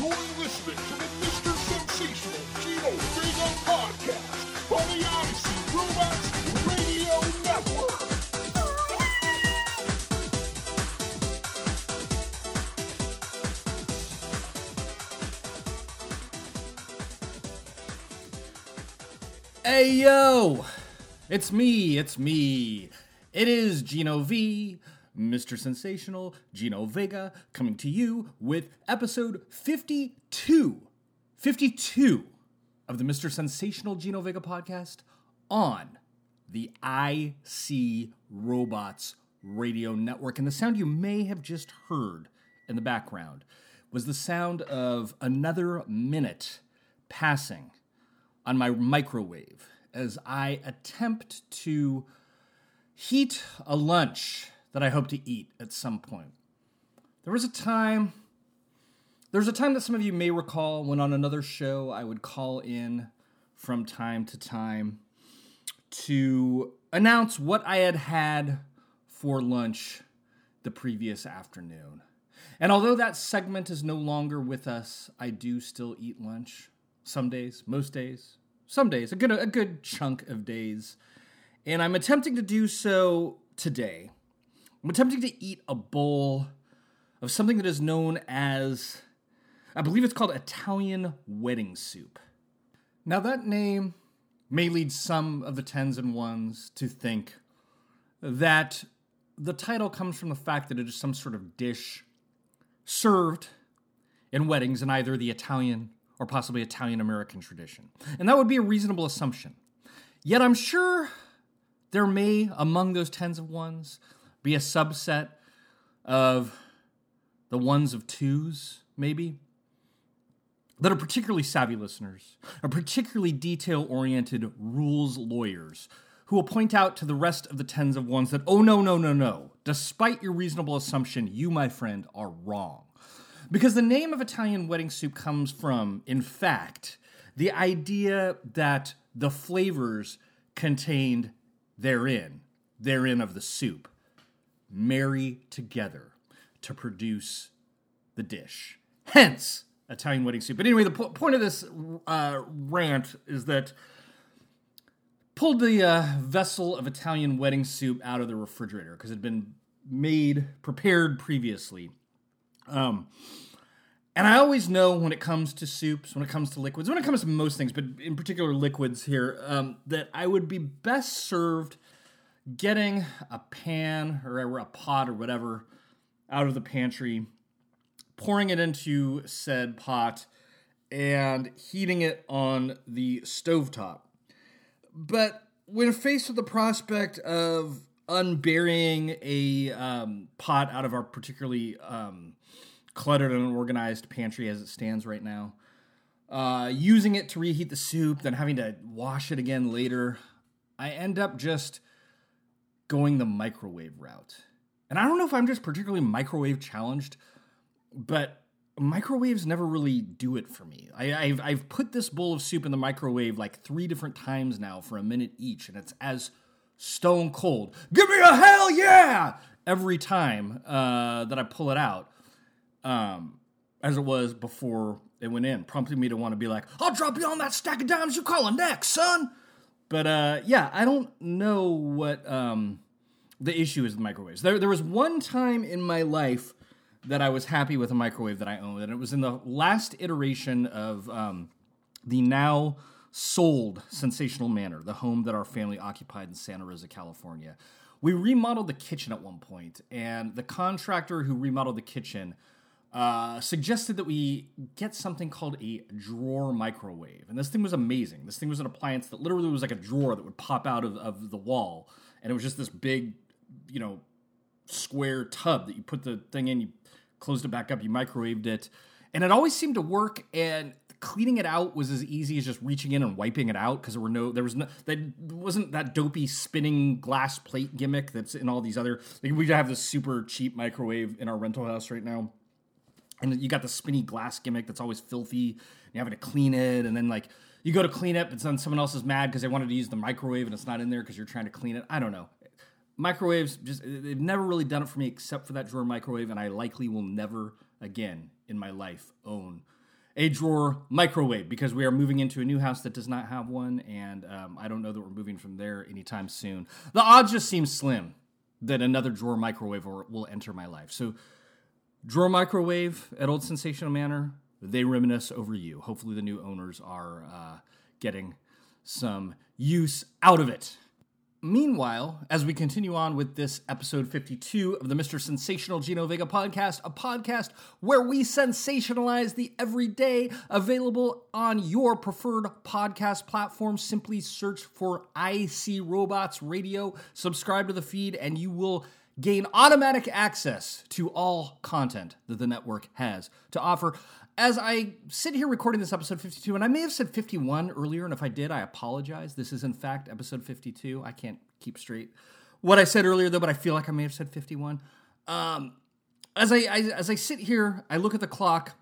You're listening to the Mr. Sensational Gino Vega podcast on the Odyssey Robots Radio Network. Hey yo! It's me, it's me. It is Gino V, Mr. Sensational, Gino Vega, coming to you with episode 52. 52 of the Mr. Sensational Gino Vega podcast on the IC Robots radio network. And the sound you may have just heard in the background was the sound of another minute passing on my microwave as I attempt to heat a lunch that I hope to eat at some point. There was a time, there's a time that some of you may recall when on another show I would call in from time to time to announce what I had had for lunch the previous afternoon. And although that segment is no longer with us, I do still eat lunch some days, most days, some days, a good a good chunk of days. And I'm attempting to do so today. I'm attempting to eat a bowl of something that is known as I believe it's called Italian wedding soup. Now that name may lead some of the tens and ones to think that the title comes from the fact that it is some sort of dish served in weddings in either the Italian or possibly Italian American tradition. And that would be a reasonable assumption. Yet I'm sure there may, among those tens of ones, be a subset of the ones of twos, maybe, that are particularly savvy listeners, are particularly detail oriented rules lawyers who will point out to the rest of the tens of ones that, oh, no, no, no, no, despite your reasonable assumption, you, my friend, are wrong. Because the name of Italian wedding soup comes from, in fact, the idea that the flavors contained therein, therein of the soup, marry together to produce the dish. Hence, Italian wedding soup. But anyway, the po- point of this uh, rant is that pulled the uh, vessel of Italian wedding soup out of the refrigerator because it had been made, prepared previously. Um, and I always know when it comes to soups, when it comes to liquids, when it comes to most things, but in particular liquids here, um, that I would be best served getting a pan or a pot or whatever out of the pantry, pouring it into said pot, and heating it on the stovetop. But when faced with the prospect of unburying a um, pot out of our particularly um, cluttered and unorganized pantry as it stands right now, uh, using it to reheat the soup, then having to wash it again later, I end up just going the microwave route. And I don't know if I'm just particularly microwave challenged, but microwaves never really do it for me. I, have I've put this bowl of soup in the microwave like three different times now for a minute each, and it's as stone cold. Give me a hell yeah! Every time uh, that I pull it out, um, as it was before it went in, prompting me to want to be like, I'll drop you on that stack of dimes you call a neck, son. But uh, yeah, I don't know what um, the issue is with microwaves. There, there was one time in my life that I was happy with a microwave that I owned, and it was in the last iteration of um, the now sold Sensational Manor, the home that our family occupied in Santa Rosa, California. We remodeled the kitchen at one point, and the contractor who remodeled the kitchen uh, suggested that we get something called a drawer microwave. And this thing was amazing. This thing was an appliance that literally was like a drawer that would pop out of, of the wall. And it was just this big, you know, square tub that you put the thing in, you closed it back up, you microwaved it. And it always seemed to work. And cleaning it out was as easy as just reaching in and wiping it out because there were no there was no that wasn't that dopey spinning glass plate gimmick that's in all these other like we have this super cheap microwave in our rental house right now and you got the spinny glass gimmick that's always filthy. And you're having to clean it, and then like you go to clean it, but then someone else is mad because they wanted to use the microwave and it's not in there because you're trying to clean it. I don't know. Microwaves just they've never really done it for me except for that drawer microwave, and I likely will never again in my life own a drawer microwave because we are moving into a new house that does not have one, and um, I don't know that we're moving from there anytime soon. The odds just seem slim that another drawer microwave will enter my life. So, drawer microwave at Old Sensational Manor, they reminisce over you. Hopefully, the new owners are uh, getting some use out of it. Meanwhile, as we continue on with this episode 52 of the Mr. Sensational Gino Vega podcast, a podcast where we sensationalize the everyday, available on your preferred podcast platform. Simply search for IC Robots Radio, subscribe to the feed, and you will gain automatic access to all content that the network has to offer. As I sit here recording this episode 52, and I may have said 51 earlier, and if I did, I apologize. This is, in fact, episode 52. I can't keep straight what I said earlier, though, but I feel like I may have said 51. Um, as I, I as I sit here, I look at the clock.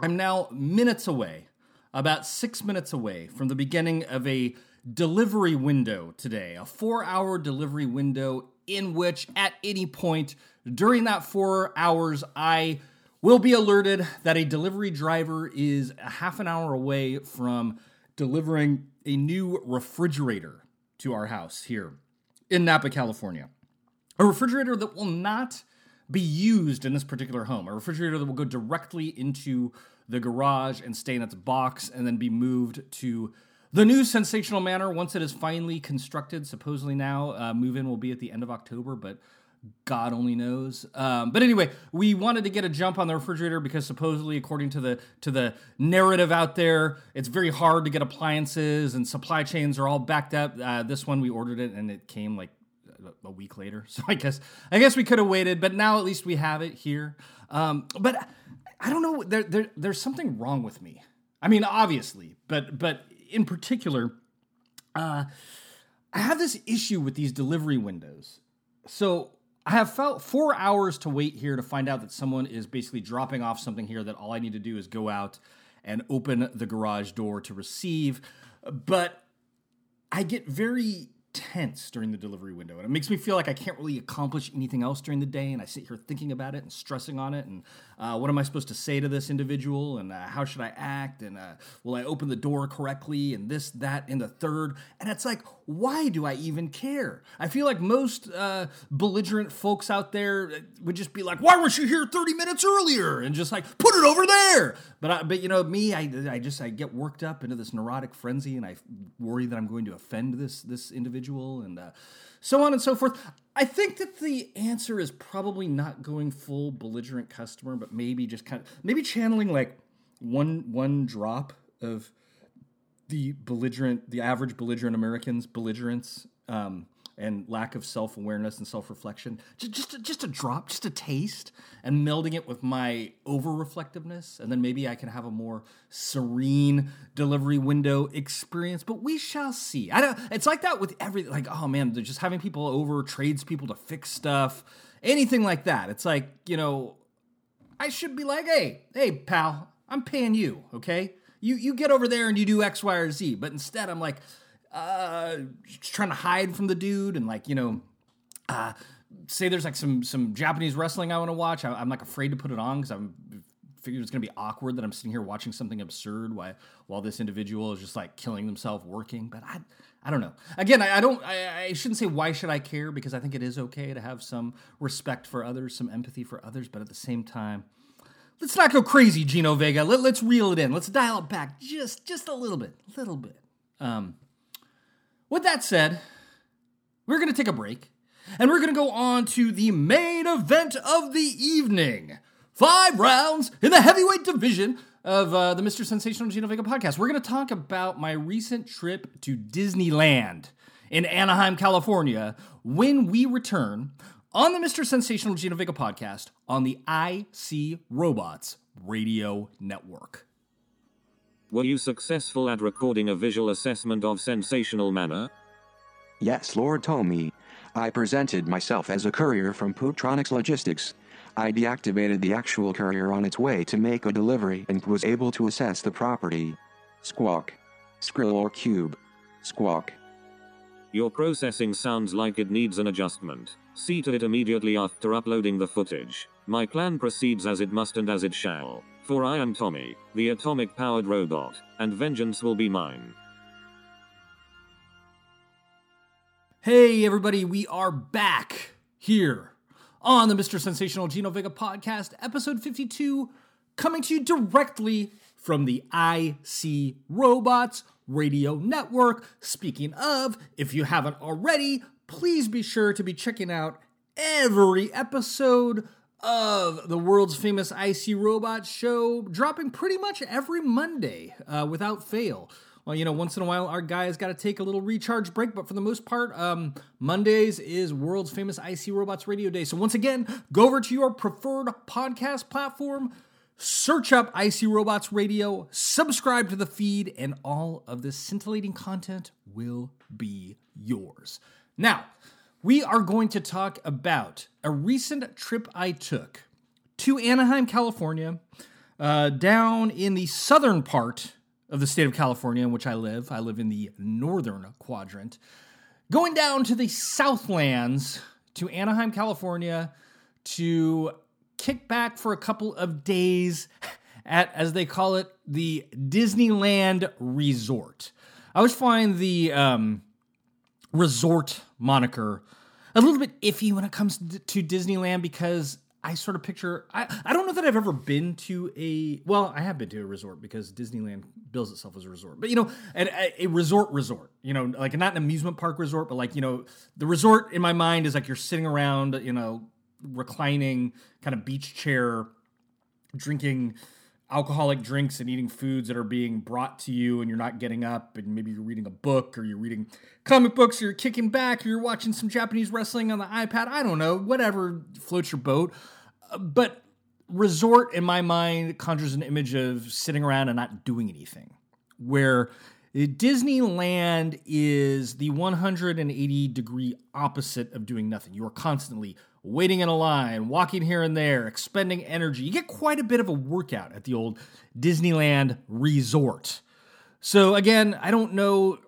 I'm now minutes away, about six minutes away from the beginning of a delivery window today, a four hour delivery window in which at any point during that four hours, I will be alerted that a delivery driver is a half an hour away from delivering a new refrigerator to our house here in Napa, California. A refrigerator that will not be used in this particular home, a refrigerator that will go directly into the garage and stay in its box and then be moved to the new sensational manor once it is finally constructed. Supposedly now, uh, move in will be at the end of October, but God only knows. Um, but anyway, we wanted to get a jump on the refrigerator because supposedly, according to the to the narrative out there, it's very hard to get appliances and supply chains are all backed up. Uh, this one we ordered it and it came like a week later. So I guess I guess we could have waited, but now at least we have it here. Um, but I don't know. There, there there's something wrong with me. I mean, obviously, but but in particular, uh, I have this issue with these delivery windows. So I have felt four hours to wait here to find out that someone is basically dropping off something here that all I need to do is go out and open the garage door to receive. But I get very tense during the delivery window. And it makes me feel like I can't really accomplish anything else during the day. And I sit here thinking about it and stressing on it. And uh, what am I supposed to say to this individual? And uh, how should I act? And uh, will I open the door correctly? And this, that, and the third. And it's like, why do I even care? I feel like most uh, belligerent folks out there would just be like, why weren't you here 30 minutes earlier? And just like, put it over there. But, I, but you know, me, I, I just, I get worked up into this neurotic frenzy and I worry that I'm going to offend this, this individual and uh, so on and so forth. I think that the answer is probably not going full belligerent customer, but maybe just kind of, maybe channeling like one, one drop of the belligerent, the average belligerent Americans, belligerence, um, and lack of self awareness and self reflection. Just, just, a, just a drop, just a taste, and melding it with my over reflectiveness, and then maybe I can have a more serene delivery window experience. But we shall see. I don't. It's like that with every like. Oh man, they're just having people over, tradespeople to fix stuff, anything like that. It's like you know, I should be like, hey, hey, pal, I'm paying you, okay? You you get over there and you do X, Y, or Z. But instead, I'm like, uh, trying to hide from the dude and like you know, uh, say there's like some some Japanese wrestling I want to watch. I, am like afraid to put it on because I'm figured it's gonna be awkward that I'm sitting here watching something absurd while while this individual is just like killing themselves working. But I I don't know. Again, I, I don't. I, I, shouldn't say why should I care because I think it is okay to have some respect for others, some empathy for others. But at the same time, let's not go crazy, Gino Vega. Let, us reel it in. Let's dial it back just just a little bit, little bit. Um, with that said, we're going to take a break, and we're going to go on to the main event of the evening. Five rounds in the heavyweight division of uh, the Mr. Sensational Gino Vega podcast. We're going to talk about my recent trip to Disneyland in Anaheim, California, when we return on the Mr. Sensational Gino Vega podcast on the IC Robots Radio Network. Were you successful at recording a visual assessment of sensational manor? Yes, Lord Tommy. I presented myself as a courier from Putronics Logistics. I deactivated the actual courier on its way to make a delivery and was able to assess the property. Squawk. Skrill or cube. Squawk. Your processing sounds like it needs an adjustment. See to it immediately after uploading the footage. My plan proceeds as it must and as it shall. For I am Tommy, the atomic powered robot, and vengeance will be mine. Hey, everybody, we are back here on the Mr. Sensational Gino Vega podcast, episode 52, coming to you directly from the IC Robots Radio Network. Speaking of, if you haven't already, please be sure to be checking out every episode of the world's famous IC Robots show, dropping pretty much every Monday uh, without fail. Well, you know, once in a while, our guy has got to take a little recharge break, but for the most part, um, Mondays is world's famous IC Robots Radio Day. So, once again, go over to your preferred podcast platform, search up IC Robots Radio, subscribe to the feed, and all of this scintillating content will be yours. Now, we are going to talk about a recent trip I took to Anaheim, California, uh, down in the southern part of the state of California in which I live. I live in the northern quadrant. Going down to the Southlands to Anaheim, California to kick back for a couple of days at, as they call it, the Disneyland Resort. I always find the um, resort moniker. A little bit iffy when it comes to Disneyland because I sort of picture I, I don't know that I've ever been to a well I have been to a resort because Disneyland bills itself as a resort. But you know a, a resort resort you know like not an amusement park resort but like you know the resort in my mind is like you're sitting around you know reclining kind of beach chair drinking alcoholic drinks and eating foods that are being brought to you and you're not getting up and maybe you're reading a book or you're reading comic books or you're kicking back or you're watching some Japanese wrestling on the iPad. I don't know, whatever floats your boat. Uh, but resort in my mind conjures an image of sitting around and not doing anything. Where Disneyland is the 180 degree opposite of doing nothing. You are constantly waiting in a line, walking here and there, expending energy. You get quite a bit of a workout at the old Disneyland resort. So, again, I don't know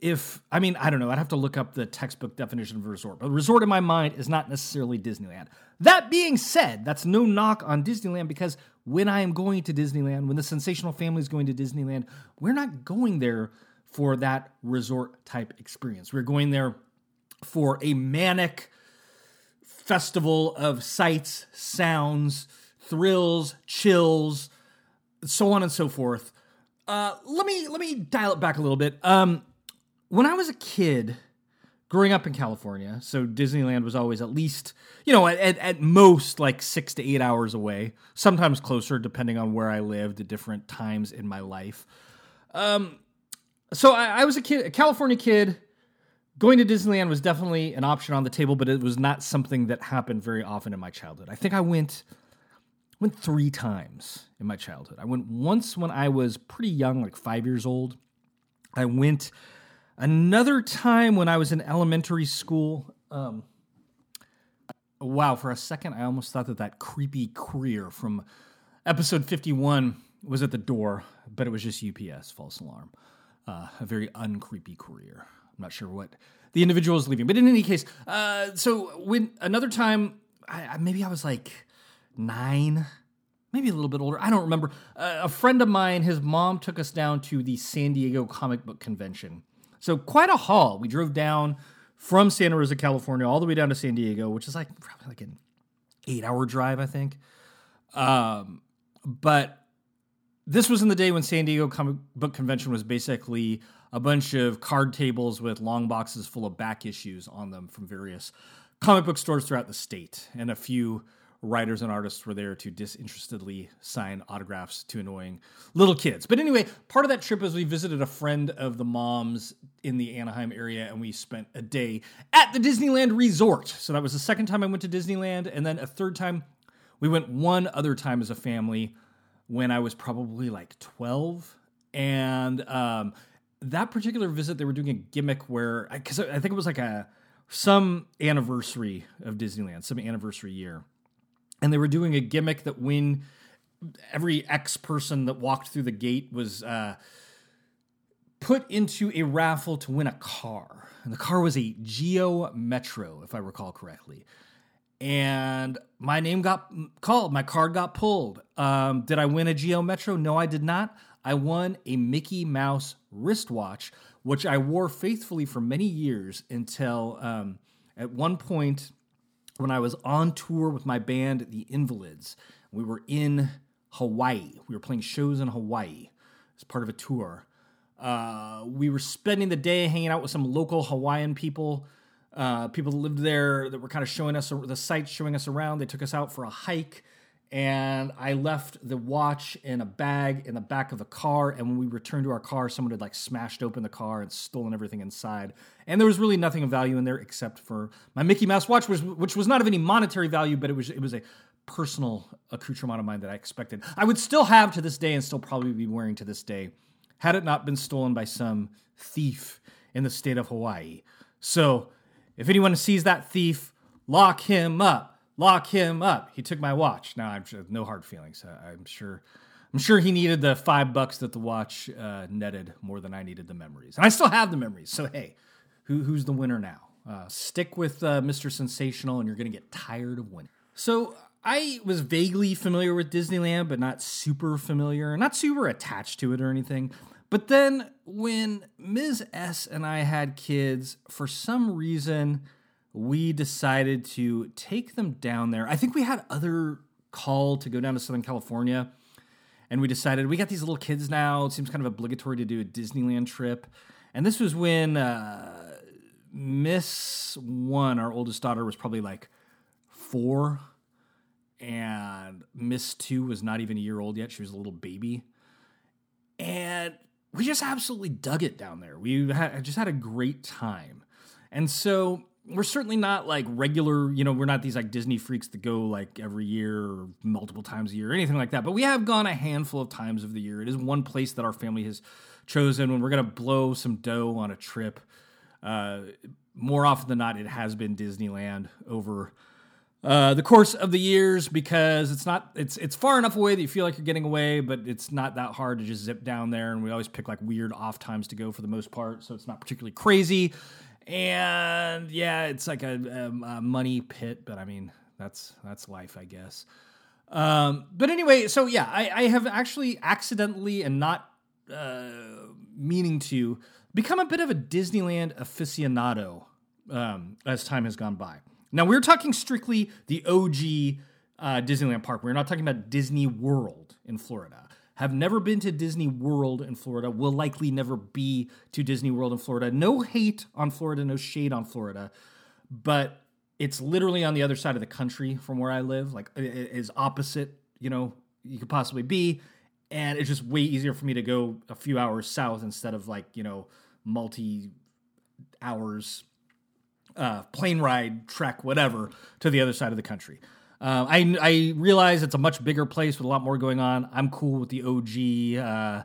if, I mean, I don't know. I'd have to look up the textbook definition of resort, but resort in my mind is not necessarily Disneyland. That being said, that's no knock on Disneyland because when I am going to Disneyland, when the sensational family is going to Disneyland, we're not going there for that resort type experience. We're going there for a manic, festival of sights, sounds, thrills, chills, so on and so forth. Uh, let me let me dial it back a little bit. Um, when I was a kid, growing up in California, so Disneyland was always at least you know at, at most like six to eight hours away, sometimes closer depending on where I lived at different times in my life. Um, so I, I was a kid, a California kid going to Disneyland was definitely an option on the table, but it was not something that happened very often in my childhood. I think I went went three times in my childhood. I went once when I was pretty young, like five years old. I went another time when I was in elementary school. Um, wow, for a second, I almost thought that that creepy courier from episode 51 was at the door, but it was just UPS, false alarm. Uh, a very uncreepy courier. I'm not sure what the individual is leaving, but in any case, uh, so when another time, I, maybe I was like nine, maybe a little bit older. I don't remember. Uh, a friend of mine, his mom took us down to the San Diego Comic Book Convention. So quite a haul. We drove down from Santa Rosa, California, all the way down to San Diego, which is like probably like an eight-hour drive, I think. Um, but this was in the day when San Diego Comic Book Convention was basically a bunch of card tables with long boxes full of back issues on them from various comic book stores throughout the state. And a few writers and artists were there to disinterestedly sign autographs to annoying little kids. But anyway, part of that trip is we visited a friend of the mom's in the Anaheim area and we spent a day at the Disneyland Resort. So that was the second time I went to Disneyland. And then a third time, we went one other time as a family when I was probably like 12. And um, that particular visit, they were doing a gimmick where, because I, I think it was like a some anniversary of Disneyland, some anniversary year, and they were doing a gimmick that when every X person that walked through the gate was uh, put into a raffle to win a car, and the car was a Geo Metro, if I recall correctly. and my name got called. My card got pulled. Um, did I win a Geo Metro? No, I did not. I won a Mickey Mouse wristwatch, which I wore faithfully for many years until um, at one point when I was on tour with my band, The Invalids. We were in Hawaii. We were playing shows in Hawaii as part of a tour. Uh, we were spending the day hanging out with some local Hawaiian people, uh, people that lived there that were kind of showing us the sights, showing us around. They took us out for a hike, and I left the watch in a bag in the back of the car. And when we returned to our car, someone had like smashed open the car and stolen everything inside. And there was really nothing of value in there except for my Mickey Mouse watch, which, which was not of any monetary value, but it was it was a personal accoutrement of mine that I expected. I would still have to this day and still probably be wearing to this day had it not been stolen by some thief in the state of Hawaii. So, if anyone sees that thief, lock him up. Lock him up. He took my watch. Now, I'm sure, no hard feelings. I, am sure. I'm sure he needed the five bucks that the watch uh, netted more than I needed the memories, and I still have the memories. So hey, who, who's the winner now? Uh, stick with uh, Mr. Sensational, and you're going to get tired of winning. So I was vaguely familiar with Disneyland, but not super familiar, not super attached to it or anything. But then when Ms. S and I had kids, for some reason, we decided to take them down there. I think we had other call to go down to Southern California. And we decided we got these little kids now. It seems kind of obligatory to do a Disneyland trip. And this was when uh, Miss One, our oldest daughter, was probably like four. And Miss Two was not even a year old yet. She was a little baby. And we just absolutely dug it down there. We had, just had a great time. And so we're certainly not like regular, you know, we're not these like Disney freaks that go like every year or multiple times a year or anything like that. But we have gone a handful of times of the year. It is one place that our family has chosen when we're going to blow some dough on a trip. Uh, more often than not, it has been Disneyland over uh, the course of the years because it's not it's it's far enough away that you feel like you're getting away, but it's not that hard to just zip down there. And we always pick like weird off times to go for the most part, so it's not particularly crazy. And yeah, it's like a, a, a money pit, but I mean that's that's life, I guess. Um, but anyway, so yeah, I, I have actually accidentally and not uh, meaning to become a bit of a Disneyland aficionado um, as time has gone by. Now we're talking strictly the OG uh, Disneyland park. We're not talking about Disney World in Florida. Have never been to Disney World in Florida. Will likely never be to Disney World in Florida. No hate on Florida, no shade on Florida, but it's literally on the other side of the country from where I live. Like it is opposite, you know, you could possibly be, and it's just way easier for me to go a few hours south instead of like you know multi hours uh, plane ride, trek, whatever, to the other side of the country. Uh, I, I realize it's a much bigger place with a lot more going on. I'm cool with the OG uh,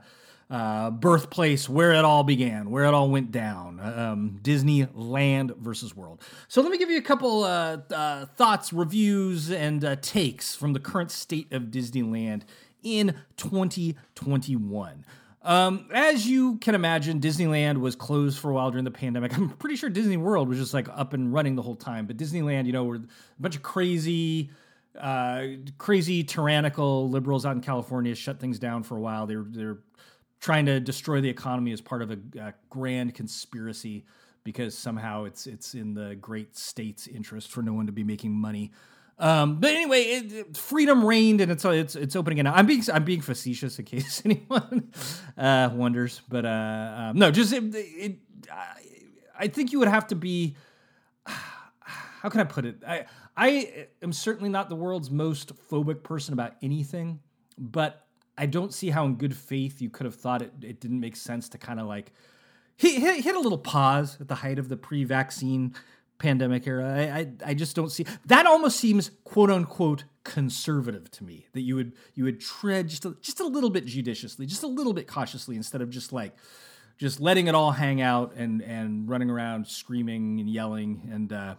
uh, birthplace, where it all began, where it all went down. Um, Disneyland versus World. So let me give you a couple uh, uh, thoughts, reviews, and uh, takes from the current state of Disneyland in 2021. Um, as you can imagine, Disneyland was closed for a while during the pandemic. I'm pretty sure Disney World was just like up and running the whole time, but Disneyland, you know, were a bunch of crazy, uh, crazy tyrannical liberals out in California shut things down for a while. They're they're trying to destroy the economy as part of a, a grand conspiracy because somehow it's it's in the great state's interest for no one to be making money. Um, but anyway, it, freedom reigned, and it's it's it's opening it. I'm being I'm being facetious in case anyone uh, wonders, but uh, um, no, just it, it, I think you would have to be. How can I put it? I I am certainly not the world's most phobic person about anything, but I don't see how, in good faith, you could have thought it it didn't make sense to kind of like hit, hit, a little pause at the height of the pre-vaccine pandemic era. I, I, I just don't see that. Almost seems quote unquote conservative to me. That you would you would tread just a, just a little bit judiciously, just a little bit cautiously, instead of just like just letting it all hang out and and running around screaming and yelling and uh,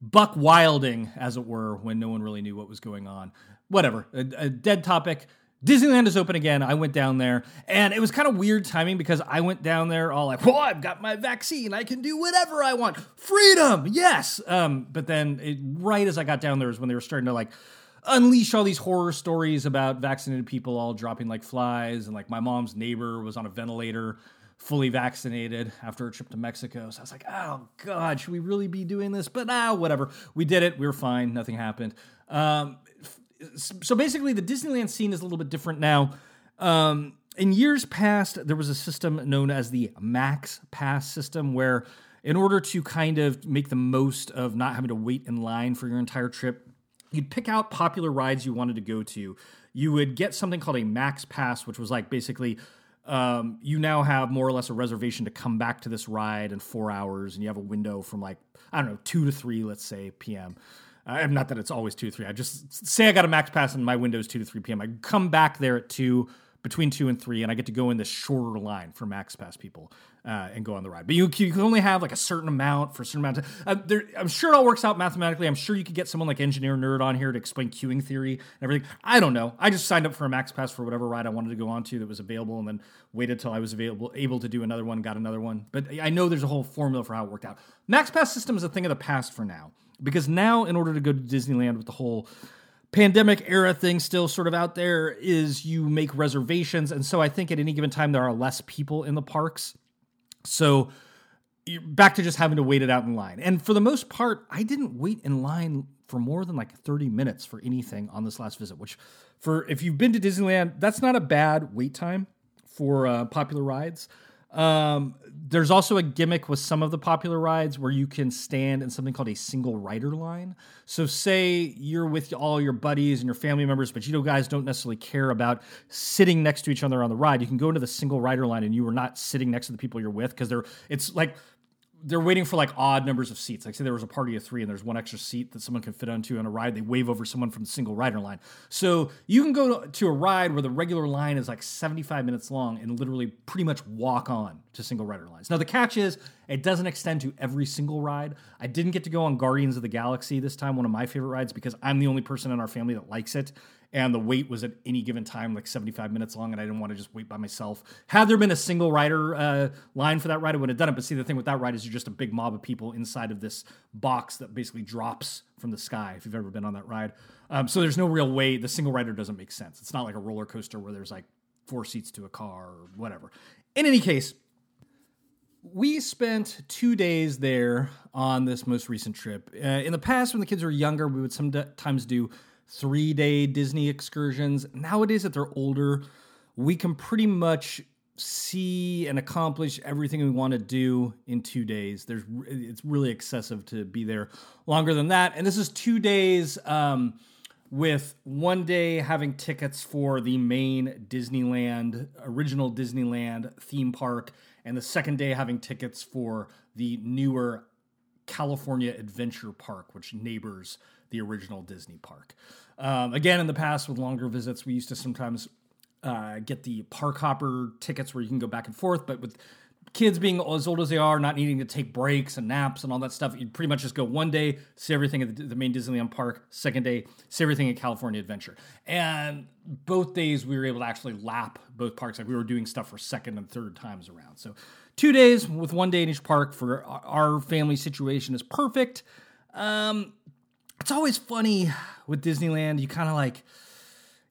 buck wilding, as it were, when no one really knew what was going on. Whatever, a, a dead topic. Disneyland is open again. I went down there, and it was kind of weird timing because I went down there all like, "Well, I've got my vaccine. I can do whatever I want. Freedom, yes." Um, but then, it, right as I got down there, is when they were starting to like unleash all these horror stories about vaccinated people all dropping like flies, and like my mom's neighbor was on a ventilator, fully vaccinated after a trip to Mexico. So I was like, "Oh God, should we really be doing this?" But ah, whatever. We did it. We were fine. Nothing happened. Um, so basically the Disneyland scene is a little bit different now. Um, in years past, there was a system known as the Max Pass system, where in order to kind of make the most of not having to wait in line for your entire trip, you'd pick out popular rides you wanted to go to. You would get something called a Max Pass, which was like basically um, you now have more or less a reservation to come back to this ride in four hours, and you have a window from like I don't know two to three, let's say p.m. Uh, not that it's always two to three. I just say I got a max pass and my window is two to three p.m. I come back there at two, between two and three, and I get to go in this shorter line for max pass people uh, and go on the ride. But you, you can only have like a certain amount for a certain amount of. Uh, there, I'm sure it all works out mathematically. I'm sure you could get someone like Engineer Nerd on here to explain queuing theory and everything. I don't know. I just signed up for a max pass for whatever ride I wanted to go on to that was available, and then waited till I was available able to do another one, got another one. But I know there's a whole formula for how it worked out. Max pass system is a thing of the past for now because now in order to go to Disneyland with the whole pandemic era thing still sort of out there is you make reservations and so I think at any given time there are less people in the parks. So you're back to just having to wait it out in line. And for the most part, I didn't wait in line for more than like 30 minutes for anything on this last visit, which for if you've been to Disneyland, that's not a bad wait time for uh, popular rides. Um, there's also a gimmick with some of the popular rides where you can stand in something called a single rider line. So, say you're with all your buddies and your family members, but you know, guys don't necessarily care about sitting next to each other on the ride. You can go into the single rider line and you are not sitting next to the people you're with because they're it's like they're waiting for like odd numbers of seats. Like say there was a party of three and there's one extra seat that someone can fit onto on a ride. They wave over someone from the single rider line. So you can go to a ride where the regular line is like 75 minutes long and literally pretty much walk on to single rider lines. Now the catch is it doesn't extend to every single ride. I didn't get to go on Guardians of the Galaxy this time, one of my favorite rides, because I'm the only person in our family that likes it and the wait was at any given time like 75 minutes long and i didn't want to just wait by myself. Had there been a single rider uh, line for that ride i would have done it. But see the thing with that ride is you're just a big mob of people inside of this box that basically drops from the sky if you've ever been on that ride. Um, so there's no real way the single rider doesn't make sense. It's not like a roller coaster where there's like four seats to a car or whatever. In any case we spent two days there on this most recent trip. Uh, in the past, when the kids were younger, we would sometimes do three day Disney excursions. Nowadays, that they're older, we can pretty much see and accomplish everything we want to do in two days. There's it's really excessive to be there longer than that. And this is two days um, with one day having tickets for the main Disneyland, original Disneyland theme park, and the second day having tickets for the newer California Adventure Park, which neighbors the original Disney park. Um, again, in the past with longer visits, we used to sometimes uh, get the park hopper tickets where you can go back and forth, but with kids being as old as they are, not needing to take breaks and naps and all that stuff, you'd pretty much just go one day, see everything at the, the main Disneyland park, second day, see everything at California Adventure. And both days we were able to actually lap both parks. Like we were doing stuff for second and third times around. So two days with one day in each park for our family situation is perfect. Um, it's always funny with Disneyland. You kind of like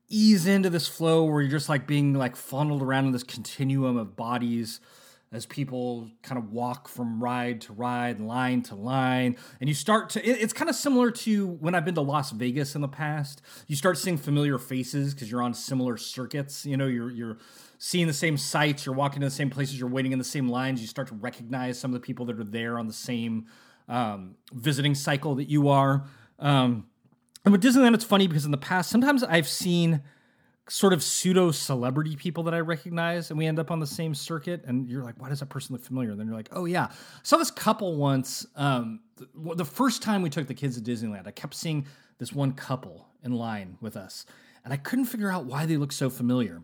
ease into this flow where you're just like being like funneled around in this continuum of bodies as people kind of walk from ride to ride, line to line, and you start to. It, it's kind of similar to when I've been to Las Vegas in the past. You start seeing familiar faces because you're on similar circuits. You know, you're you're seeing the same sights, you're walking to the same places, you're waiting in the same lines. You start to recognize some of the people that are there on the same um, visiting cycle that you are. Um, and with Disneyland, it's funny because in the past, sometimes I've seen sort of pseudo celebrity people that I recognize, and we end up on the same circuit. And you're like, why does that person look familiar? And then you're like, oh yeah, I saw this couple once. Um, the, the first time we took the kids to Disneyland, I kept seeing this one couple in line with us, and I couldn't figure out why they looked so familiar.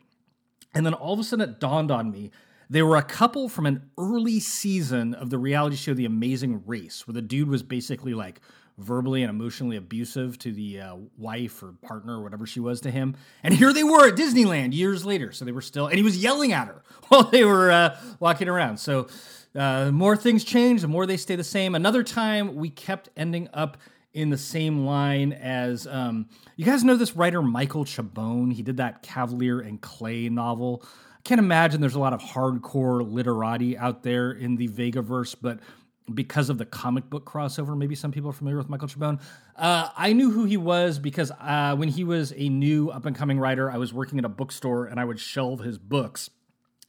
And then all of a sudden, it dawned on me. They were a couple from an early season of the reality show The Amazing Race, where the dude was basically like verbally and emotionally abusive to the uh, wife or partner or whatever she was to him. And here they were at Disneyland years later. So they were still, and he was yelling at her while they were uh, walking around. So uh, the more things change, the more they stay the same. Another time we kept ending up in the same line as um, you guys know this writer Michael Chabon. He did that Kavalier and Clay novel. I can't imagine there's a lot of hardcore literati out there in the Vegaverse, but because of the comic book crossover, maybe some people are familiar with Michael Chabon. Uh, I knew who he was because uh, when he was a new up and coming writer, I was working at a bookstore and I would shelve his books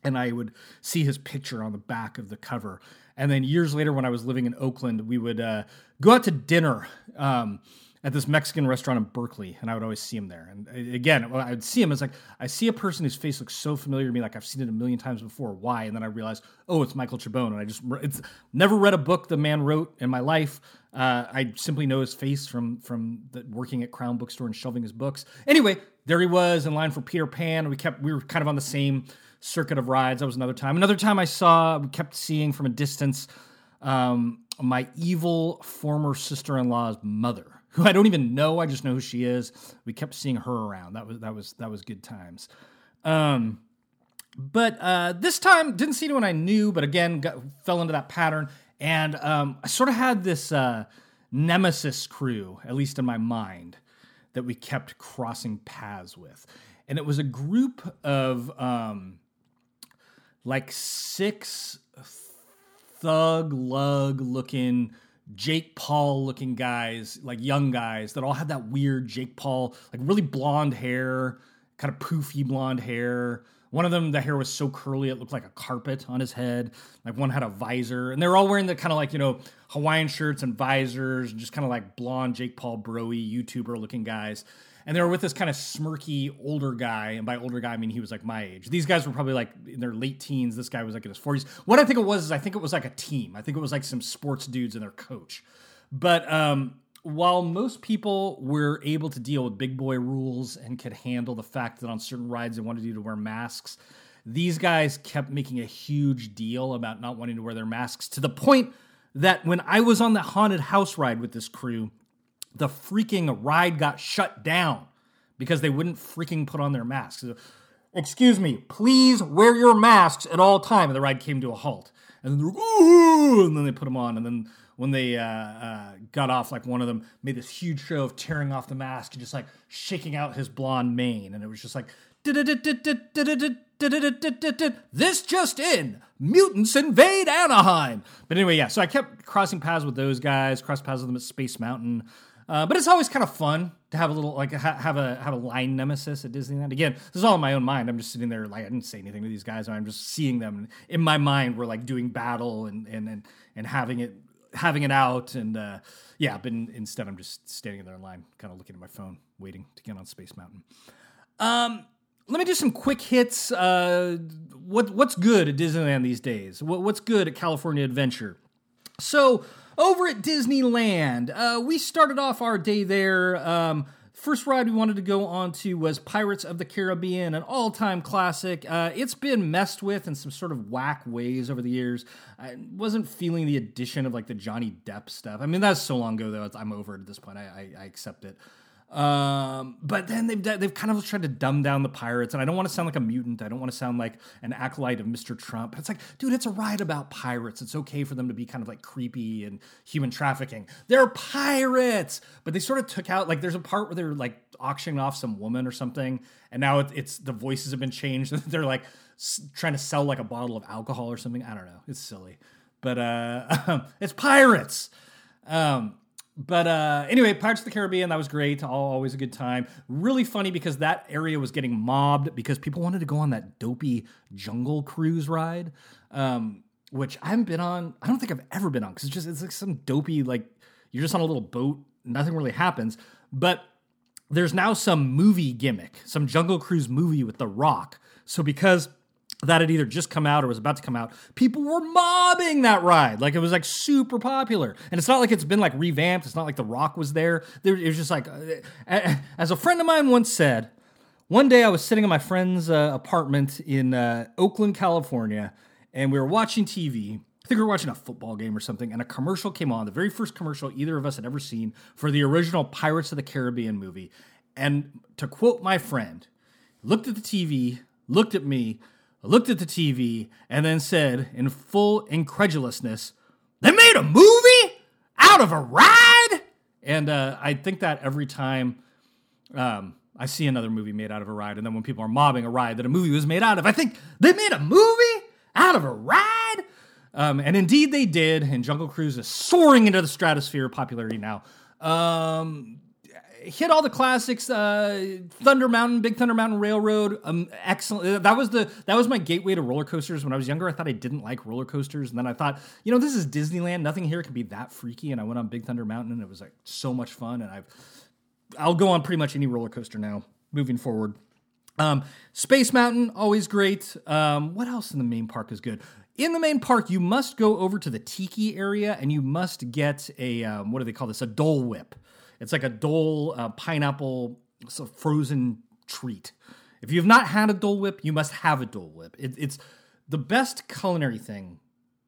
and I would see his picture on the back of the cover. And then years later, when I was living in Oakland, we would uh, go out to dinner um, at this Mexican restaurant in Berkeley, and I would always see him there. And uh, again, I would see him, it's like I see a person whose face looks so familiar to me, like I've seen it a million times before. Why? And then I realized, oh, it's Michael Chabon, and I just it's never read a book the man wrote in my life. Uh, I simply know his face from from the, working at Crown Bookstore and shelving his books. Anyway, there he was in line for Peter Pan. We kept we were kind of on the same circuit of rides. That was another time. Another time I saw, we kept seeing from a distance um, my evil former sister in law's mother, who I don't even know. I just know who she is. We kept seeing her around. That was that was that was good times. Um, but uh, this time didn't see anyone I knew, but again got, fell into that pattern, and um, I sort of had this uh, nemesis crew, at least in my mind, that we kept crossing paths with, and it was a group of um, like six thug lug looking Jake Paul looking guys, like young guys that all had that weird Jake Paul, like really blonde hair, kind of poofy blonde hair. One of them, the hair was so curly it looked like a carpet on his head. Like one had a visor, and they were all wearing the kind of like you know Hawaiian shirts and visors, and just kind of like blonde Jake Paul broy YouTuber looking guys and they were with this kind of smirky older guy. And by older guy, I mean he was like my age. These guys were probably like in their late teens. This guy was like in his 40s. What I think it was is I think it was like a team. I think it was like some sports dudes and their coach. But um, while most people were able to deal with big boy rules and could handle the fact that on certain rides they wanted you to wear masks, these guys kept making a huge deal about not wanting to wear their masks to the point that when I was on the haunted house ride with this crew, the freaking ride got shut down because they wouldn't freaking put on their masks. Excuse me, please wear your masks at all time. And the ride came to a halt. And then Ooh! and then they put them on. And then when they uh, uh, got off, like one of them made this huge show of tearing off the mask and just like shaking out his blonde mane. And it was just like, this just in mutants invade Anaheim. But anyway, yeah, so I kept crossing paths with those guys, crossed paths with them at Space Mountain. Uh, but it's always kind of fun to have a little like ha- have a have a line nemesis at Disneyland. Again, this is all in my own mind. I'm just sitting there like I didn't say anything to these guys. I'm just seeing them in my mind. We're like doing battle and and and, and having it having it out and uh, yeah. But in, instead, I'm just standing there in line, kind of looking at my phone, waiting to get on Space Mountain. Um, let me do some quick hits. Uh, what what's good at Disneyland these days? What, what's good at California Adventure? So over at Disneyland, uh, we started off our day there. Um, first ride we wanted to go on to was Pirates of the Caribbean, an all time classic. Uh, it's been messed with in some sort of whack ways over the years. I wasn't feeling the addition of like the Johnny Depp stuff. I mean, that's so long ago, though. I'm over it at this point. I, I, I accept it. Um, but then they've they've kind of tried to dumb down the pirates, and I don't want to sound like a mutant. I don't want to sound like an acolyte of Mr. Trump. But It's like, dude, it's a ride about pirates. It's okay for them to be kind of like creepy and human trafficking. They're pirates, but they sort of took out like there's a part where they're like auctioning off some woman or something, and now it, it's the voices have been changed. they're like s- trying to sell like a bottle of alcohol or something. I don't know. It's silly, but uh, it's pirates. Um, but uh, anyway, Pirates of the Caribbean, that was great. Always a good time. Really funny because that area was getting mobbed because people wanted to go on that dopey jungle cruise ride, um, which I haven't been on. I don't think I've ever been on because it's just it's like some dopey like you're just on a little boat, nothing really happens. But there's now some movie gimmick, some Jungle Cruise movie with The Rock. So because that had either just come out or was about to come out, people were mobbing that ride. Like it was like super popular. And it's not like it's been like revamped. It's not like The Rock was there. It was just like, uh, as a friend of mine once said, one day I was sitting in my friend's uh, apartment in uh, Oakland, California, and we were watching TV. I think we were watching a football game or something, and a commercial came on, the very first commercial either of us had ever seen for the original Pirates of the Caribbean movie. And to quote my friend, looked at the TV, looked at me, looked at the TV, and then said in full incredulousness, They made a movie out of a ride? And uh, I think that every time um, I see another movie made out of a ride, and then when people are mobbing a ride that a movie was made out of, I think they made a movie out of a ride. Um, and indeed they did, and Jungle Cruise is soaring into the stratosphere of popularity now. Um, hit all the classics. Uh, Thunder Mountain, Big Thunder Mountain Railroad, um, excellent. That was the that was my gateway to roller coasters. When I was younger, I thought I didn't like roller coasters, and then I thought, you know, this is Disneyland. Nothing here can be that freaky. And I went on Big Thunder Mountain, and it was like so much fun. And I've I'll go on pretty much any roller coaster now moving forward. Um, Space Mountain, always great. Um, what else in the main park is good? In the main park, you must go over to the tiki area and you must get a um, what do they call this? A Dole Whip. It's like a Dole uh, pineapple so frozen treat. If you have not had a Dole Whip, you must have a Dole Whip. It, it's the best culinary thing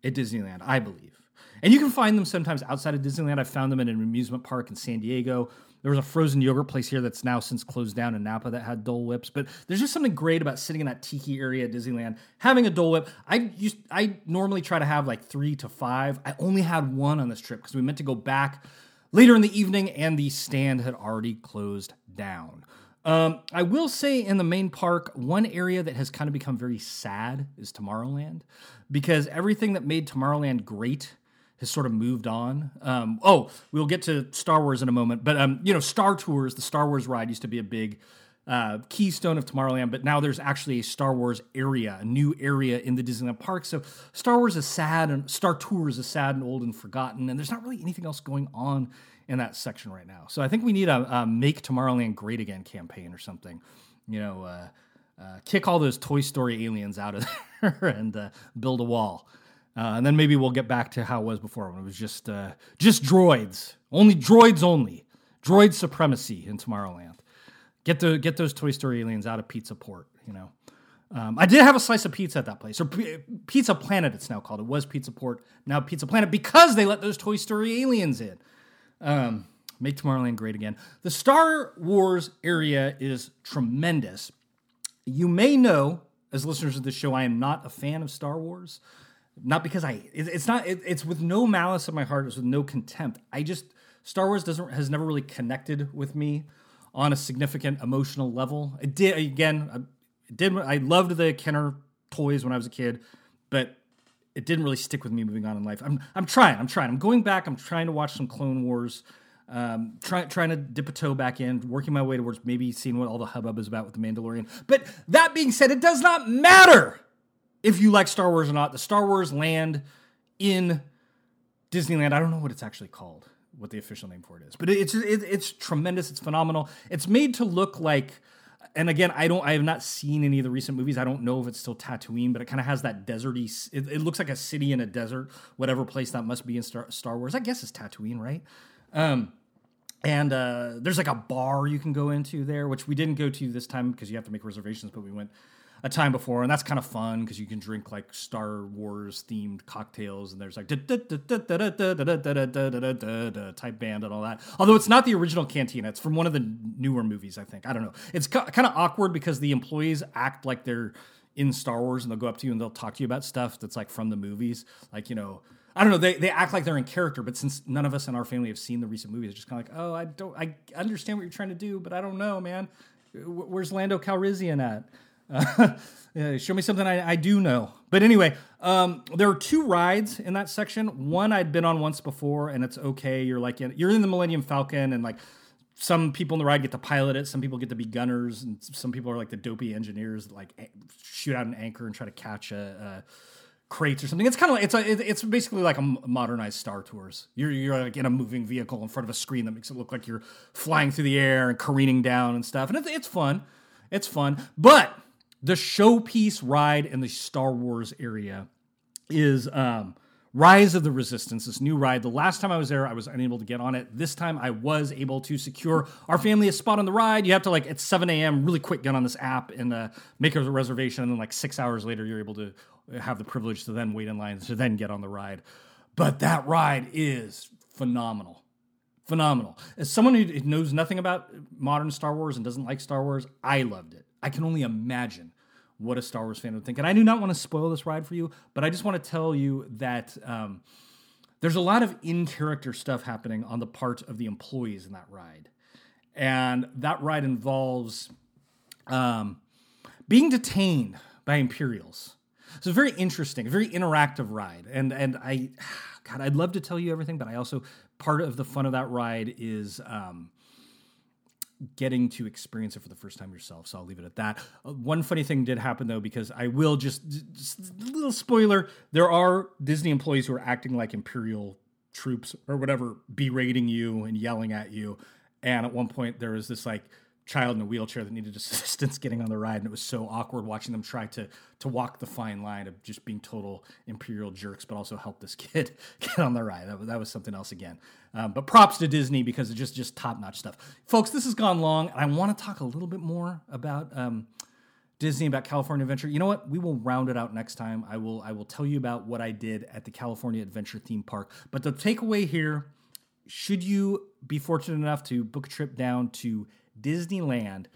at Disneyland, I believe. And you can find them sometimes outside of Disneyland. I found them in an amusement park in San Diego. There was a frozen yogurt place here that's now since closed down in Napa that had Dole Whips. But there's just something great about sitting in that tiki area at Disneyland, having a Dole Whip. I used I normally try to have like three to five. I only had one on this trip because we meant to go back later in the evening and the stand had already closed down. Um, I will say in the main park, one area that has kind of become very sad is Tomorrowland because everything that made Tomorrowland great has sort of moved on. Um, oh, we'll get to Star Wars in a moment, but um, you know, Star Tours, the Star Wars ride used to be a big uh, keystone of Tomorrowland, but now there's actually a Star Wars area, a new area in the Disneyland park. So Star Wars is sad, and Star Tours is sad and old and forgotten, and there's not really anything else going on in that section right now. So I think we need a, a Make Tomorrowland Great Again campaign or something. You know, uh, uh, kick all those Toy Story aliens out of there and uh, build a wall. Uh, and then maybe we'll get back to how it was before when it was just uh, just droids, only droids only, droid supremacy in Tomorrowland. Get the get those Toy Story aliens out of Pizza Port. You know, um, I did have a slice of pizza at that place, or P- Pizza Planet. It's now called. It was Pizza Port, now Pizza Planet, because they let those Toy Story aliens in. Um, make Tomorrowland great again. The Star Wars area is tremendous. You may know, as listeners of this show, I am not a fan of Star Wars not because I it, it's not it, it's with no malice in my heart it's with no contempt I just Star Wars doesn't has never really connected with me on a significant emotional level it did again I, it did I loved the Kenner toys when I was a kid but it didn't really stick with me moving on in life I'm I'm trying I'm trying I'm going back I'm trying to watch some Clone Wars um, trying trying to dip a toe back in, working my way towards maybe seeing what all the hubbub is about with the Mandalorian. But that being said, it does not matter if you like Star Wars or not. The Star Wars land in Disneyland, I don't know what it's actually called, what the official name for it is, but it's it, it's tremendous. It's phenomenal. It's made to look like. And again, I don't. I have not seen any of the recent movies. I don't know if it's still Tatooine, but it kind of has that deserty. It, it, looks like a city in a desert, whatever place that must be in Star, Star Wars. I guess it's Tatooine, right? Um, and uh, there's like a bar you can go into there, which we didn't go to this time because you have to make reservations. But we went a time before, and that's kind of fun because you can drink like Star Wars themed cocktails, and there's like type band and all that. Although it's not the original cantina, it's from one of the newer movies, I think. I don't know. It's kind of awkward because the employees act like they're in Star Wars, and they'll go up to you and they'll talk to you about stuff that's like from the movies, like you know. I don't know. They, they act like they're in character, but since none of us in our family have seen the recent movies, it's just kind of like, oh, I don't, I understand what you're trying to do, but I don't know, man. Where's Lando Calrissian at? Uh, show me something I, I, do know. But anyway, um, there are two rides in that section. One I'd been on once before, and it's okay. You're like in, you're in the Millennium Falcon, and like some people in the ride get to pilot it. Some people get to be gunners, and some people are like the dopey engineers that like shoot out an anchor and try to catch a, a crates or something. It's kind of like it's a, it's basically like a modernized Star Tours. You're you're like in a moving vehicle in front of a screen that makes it look like you're flying through the air and careening down and stuff, and it's, it's fun. It's fun, but the showpiece ride in the Star Wars area is um, Rise of the Resistance, this new ride. The last time I was there, I was unable to get on it. This time I was able to secure our family a spot on the ride. You have to, like, at 7 a.m., really quick get on this app and uh, make a reservation. And then, like, six hours later, you're able to have the privilege to then wait in line to then get on the ride. But that ride is phenomenal. Phenomenal. As someone who knows nothing about modern Star Wars and doesn't like Star Wars, I loved it. I can only imagine what a Star Wars fan would think. And I do not want to spoil this ride for you, but I just want to tell you that um, there's a lot of in character stuff happening on the part of the employees in that ride. And that ride involves um, being detained by Imperials. So very interesting, very interactive ride. And and I, God, I'd love to tell you everything, but I also part of the fun of that ride is um, getting to experience it for the first time yourself. So I'll leave it at that. Uh, one funny thing did happen though, because I will just, just a little spoiler: there are Disney employees who are acting like Imperial troops or whatever, berating you and yelling at you. And at one point, there was this like child in a wheelchair that needed assistance getting on the ride, and it was so awkward watching them try to to walk the fine line of just being total imperial jerks, but also help this kid get on the ride. That was, that was something else again. Um, but props to Disney because it's just just top notch stuff, folks. This has gone long, and I want to talk a little bit more about. Um, Disney about California Adventure. You know what? We will round it out next time. I will I will tell you about what I did at the California Adventure theme park. But the takeaway here, should you be fortunate enough to book a trip down to Disneyland,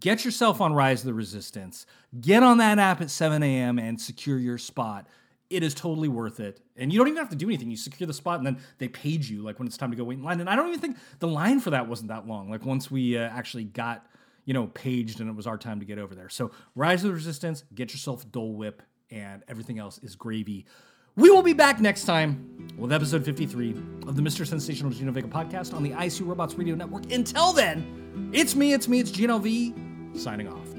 get yourself on Rise of the Resistance, get on that app at 7 a.m. and secure your spot. It is totally worth it. And you don't even have to do anything. You secure the spot and then they page you like when it's time to go wait in line. And I don't even think the line for that wasn't that long. Like once we uh, actually got, you know, paged and it was our time to get over there. So Rise of the Resistance, get yourself Dole Whip, and everything else is gravy. We will be back next time with episode 53 of the Mr. Sensational Gino Vega podcast on the IC Robots Radio Network. Until then, it's me, it's me, it's Gino V, signing off.